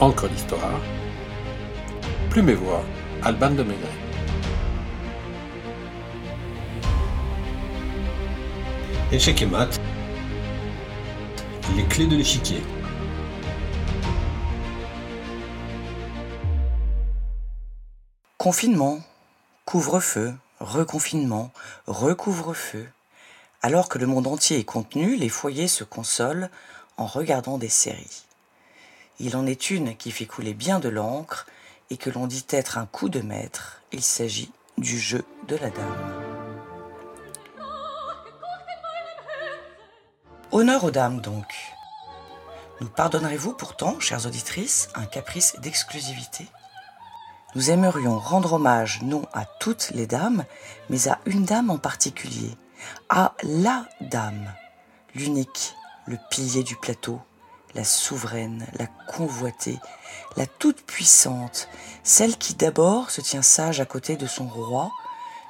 Encre d'histoire. Plume et voix, Alban de Maigret. Échec et mat. Les clés de l'échiquier. Confinement, couvre-feu, reconfinement, recouvre-feu. Alors que le monde entier est contenu, les foyers se consolent en regardant des séries. Il en est une qui fait couler bien de l'encre et que l'on dit être un coup de maître. Il s'agit du jeu de la dame. Honneur aux dames donc. Nous pardonnerez-vous pourtant, chères auditrices, un caprice d'exclusivité? Nous aimerions rendre hommage non à toutes les dames, mais à une dame en particulier, à la dame, l'unique, le pilier du plateau, la souveraine, la convoitée, la toute-puissante, celle qui d'abord se tient sage à côté de son roi,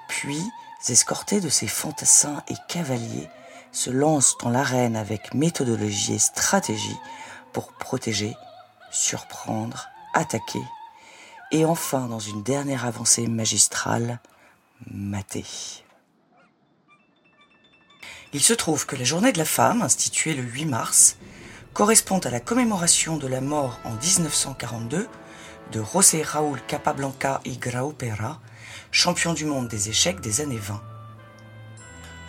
puis, escortée de ses fantassins et cavaliers, se lance dans l'arène avec méthodologie et stratégie pour protéger, surprendre, attaquer, et enfin, dans une dernière avancée magistrale, mater. Il se trouve que la journée de la femme, instituée le 8 mars, correspond à la commémoration de la mort en 1942 de José Raúl Capablanca y Graupera, champion du monde des échecs des années 20.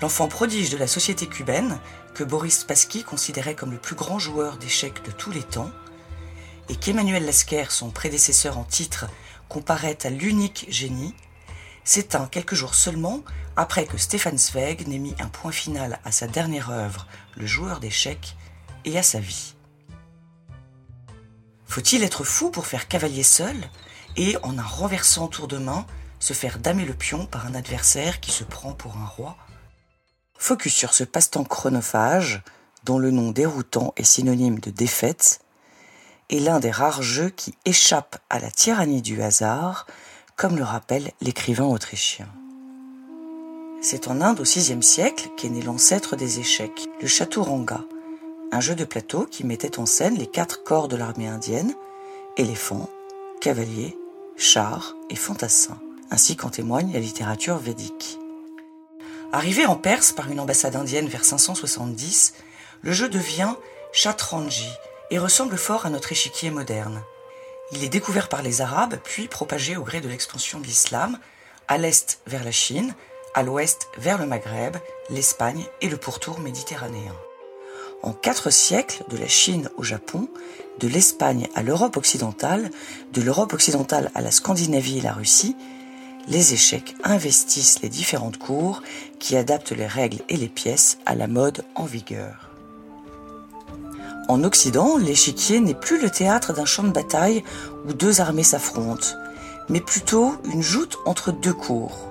L'enfant prodige de la société cubaine, que Boris Spassky considérait comme le plus grand joueur d'échecs de tous les temps, et qu'Emmanuel Lasker, son prédécesseur en titre, comparait à l'unique génie, s'éteint quelques jours seulement après que Stefan Zweig n'ait mis un point final à sa dernière œuvre, Le joueur d'échecs, et à sa vie. Faut-il être fou pour faire cavalier seul et, en un renversant tour de main, se faire damer le pion par un adversaire qui se prend pour un roi? Focus sur ce passe-temps chronophage, dont le nom déroutant est synonyme de défaite, est l'un des rares jeux qui échappent à la tyrannie du hasard, comme le rappelle l'écrivain autrichien. C'est en Inde au VIe siècle qu'est né l'ancêtre des échecs, le chaturanga, un jeu de plateau qui mettait en scène les quatre corps de l'armée indienne, éléphants, cavaliers, chars et fantassins, ainsi qu'en témoigne la littérature védique. Arrivé en Perse par une ambassade indienne vers 570, le jeu devient chatranji et ressemble fort à notre échiquier moderne. Il est découvert par les Arabes, puis propagé au gré de l'expansion de l'islam, à l'est vers la Chine, à l'ouest vers le Maghreb, l'Espagne et le pourtour méditerranéen. En quatre siècles, de la Chine au Japon, de l'Espagne à l'Europe occidentale, de l'Europe occidentale à la Scandinavie et la Russie, les échecs investissent les différentes cours qui adaptent les règles et les pièces à la mode en vigueur. En Occident, l'échiquier n'est plus le théâtre d'un champ de bataille où deux armées s'affrontent, mais plutôt une joute entre deux cours.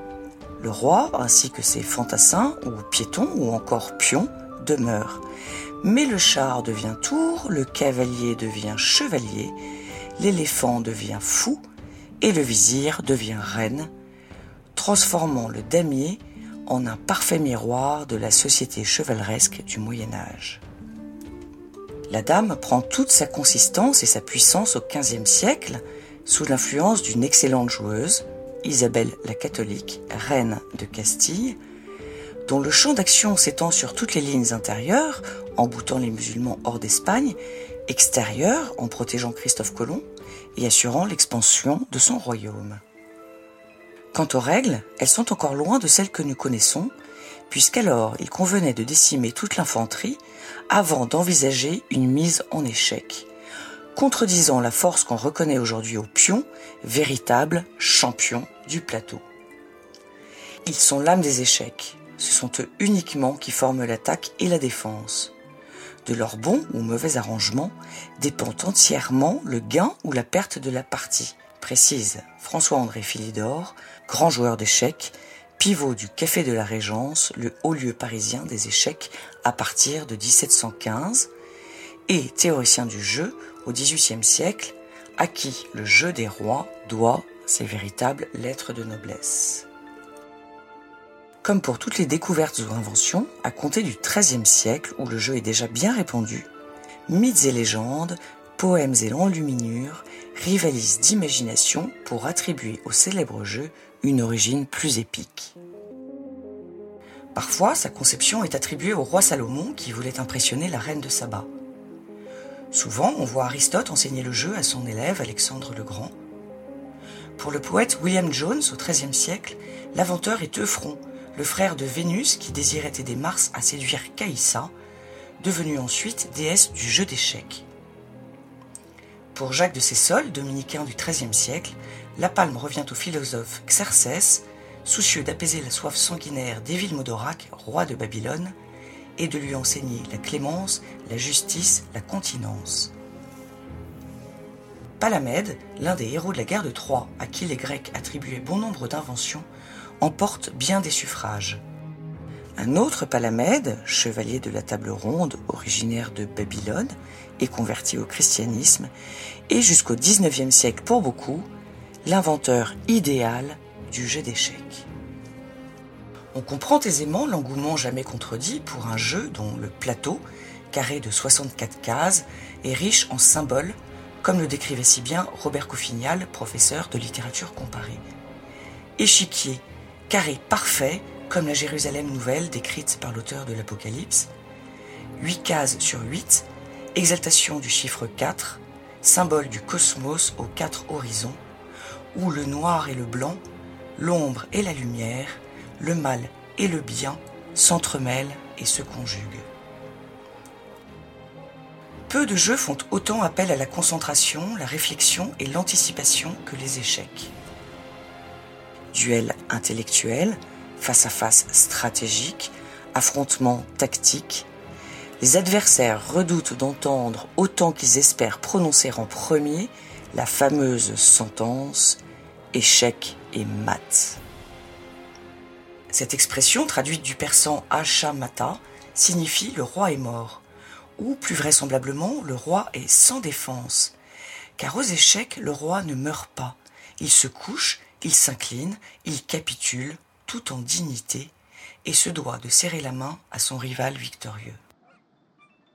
Le roi, ainsi que ses fantassins, ou piétons, ou encore pions, demeurent. Mais le char devient tour, le cavalier devient chevalier, l'éléphant devient fou, et le vizir devient reine, transformant le damier en un parfait miroir de la société chevaleresque du Moyen Âge. La dame prend toute sa consistance et sa puissance au XVe siècle sous l'influence d'une excellente joueuse, Isabelle la catholique, reine de Castille, dont le champ d'action s'étend sur toutes les lignes intérieures, en boutant les musulmans hors d'Espagne, extérieures, en protégeant Christophe Colomb et assurant l'expansion de son royaume. Quant aux règles, elles sont encore loin de celles que nous connaissons, puisqu'alors il convenait de décimer toute l'infanterie avant d'envisager une mise en échec, contredisant la force qu'on reconnaît aujourd'hui aux pions, véritables champions du plateau. Ils sont l'âme des échecs, ce sont eux uniquement qui forment l'attaque et la défense. De leur bon ou mauvais arrangement dépend entièrement le gain ou la perte de la partie, précise François-André Philidor, grand joueur d'échecs, pivot du Café de la Régence, le haut lieu parisien des échecs à partir de 1715, et théoricien du jeu au XVIIIe siècle, à qui le jeu des rois doit ses véritables lettres de noblesse. Comme pour toutes les découvertes ou inventions, à compter du XIIIe siècle où le jeu est déjà bien répandu, mythes et légendes poèmes et l'enluminure rivalisent d'imagination pour attribuer au célèbre jeu une origine plus épique. Parfois, sa conception est attribuée au roi Salomon qui voulait impressionner la reine de Saba. Souvent, on voit Aristote enseigner le jeu à son élève Alexandre le Grand. Pour le poète William Jones au XIIIe siècle, l'inventeur est Euphron, le frère de Vénus qui désirait aider Mars à séduire Caïssa, devenue ensuite déesse du jeu d'échecs. Pour Jacques de Sessol, dominicain du XIIIe siècle, la palme revient au philosophe Xerxès, soucieux d'apaiser la soif sanguinaire d'Évil-Modorac, roi de Babylone, et de lui enseigner la clémence, la justice, la continence. Palamède, l'un des héros de la guerre de Troie, à qui les Grecs attribuaient bon nombre d'inventions, emporte bien des suffrages. Un autre Palamède, chevalier de la table ronde, originaire de Babylone et converti au christianisme, est jusqu'au XIXe siècle pour beaucoup l'inventeur idéal du jeu d'échecs. On comprend aisément l'engouement jamais contredit pour un jeu dont le plateau, carré de 64 cases, est riche en symboles, comme le décrivait si bien Robert Couffignal, professeur de littérature comparée. Échiquier, carré parfait, comme la Jérusalem nouvelle décrite par l'auteur de l'Apocalypse, 8 cases sur 8, exaltation du chiffre 4, symbole du cosmos aux quatre horizons, où le noir et le blanc l'ombre et la lumière, le mal et le bien s'entremêlent et se conjuguent. Peu de jeux font autant appel à la concentration, la réflexion et l'anticipation que les échecs. Duel intellectuel, face à face stratégique, affrontement tactique, les adversaires redoutent d'entendre autant qu'ils espèrent prononcer en premier la fameuse sentence échec et mat. Cette expression, traduite du persan Mata, signifie le roi est mort, ou plus vraisemblablement le roi est sans défense, car aux échecs le roi ne meurt pas, il se couche, il s'incline, il capitule, tout en dignité, et se doit de serrer la main à son rival victorieux.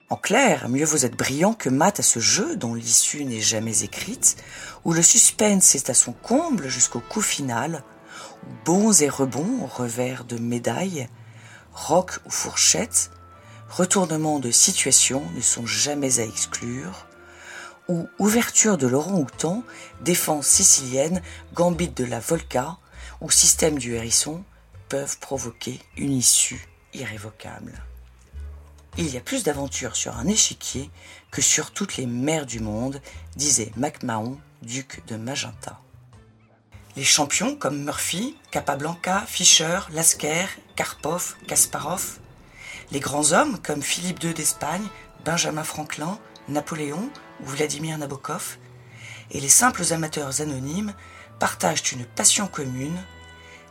En clair, mieux vous êtes brillant que mat à ce jeu dont l'issue n'est jamais écrite, où le suspense est à son comble jusqu'au coup final, où bons et rebonds, revers de médailles, roc ou fourchette, retournements de situation ne sont jamais à exclure, où ouverture de l'orang-outan, défense sicilienne, gambit de la Volca ou système du hérisson peuvent provoquer une issue irrévocable. Il y a plus d'aventures sur un échiquier que sur toutes les mers du monde, disait MacMahon, duc de Magenta. Les champions comme Murphy, Capablanca, Fischer, Lasker, Karpov, Kasparov, les grands hommes comme Philippe II d'Espagne, Benjamin Franklin, Napoléon ou Vladimir Nabokov, et les simples amateurs anonymes partagent une passion commune,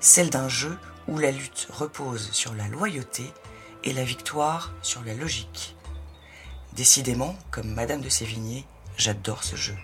celle d'un jeu où la lutte repose sur la loyauté et la victoire sur la logique. Décidément, comme Madame de Sévigné, j'adore ce jeu.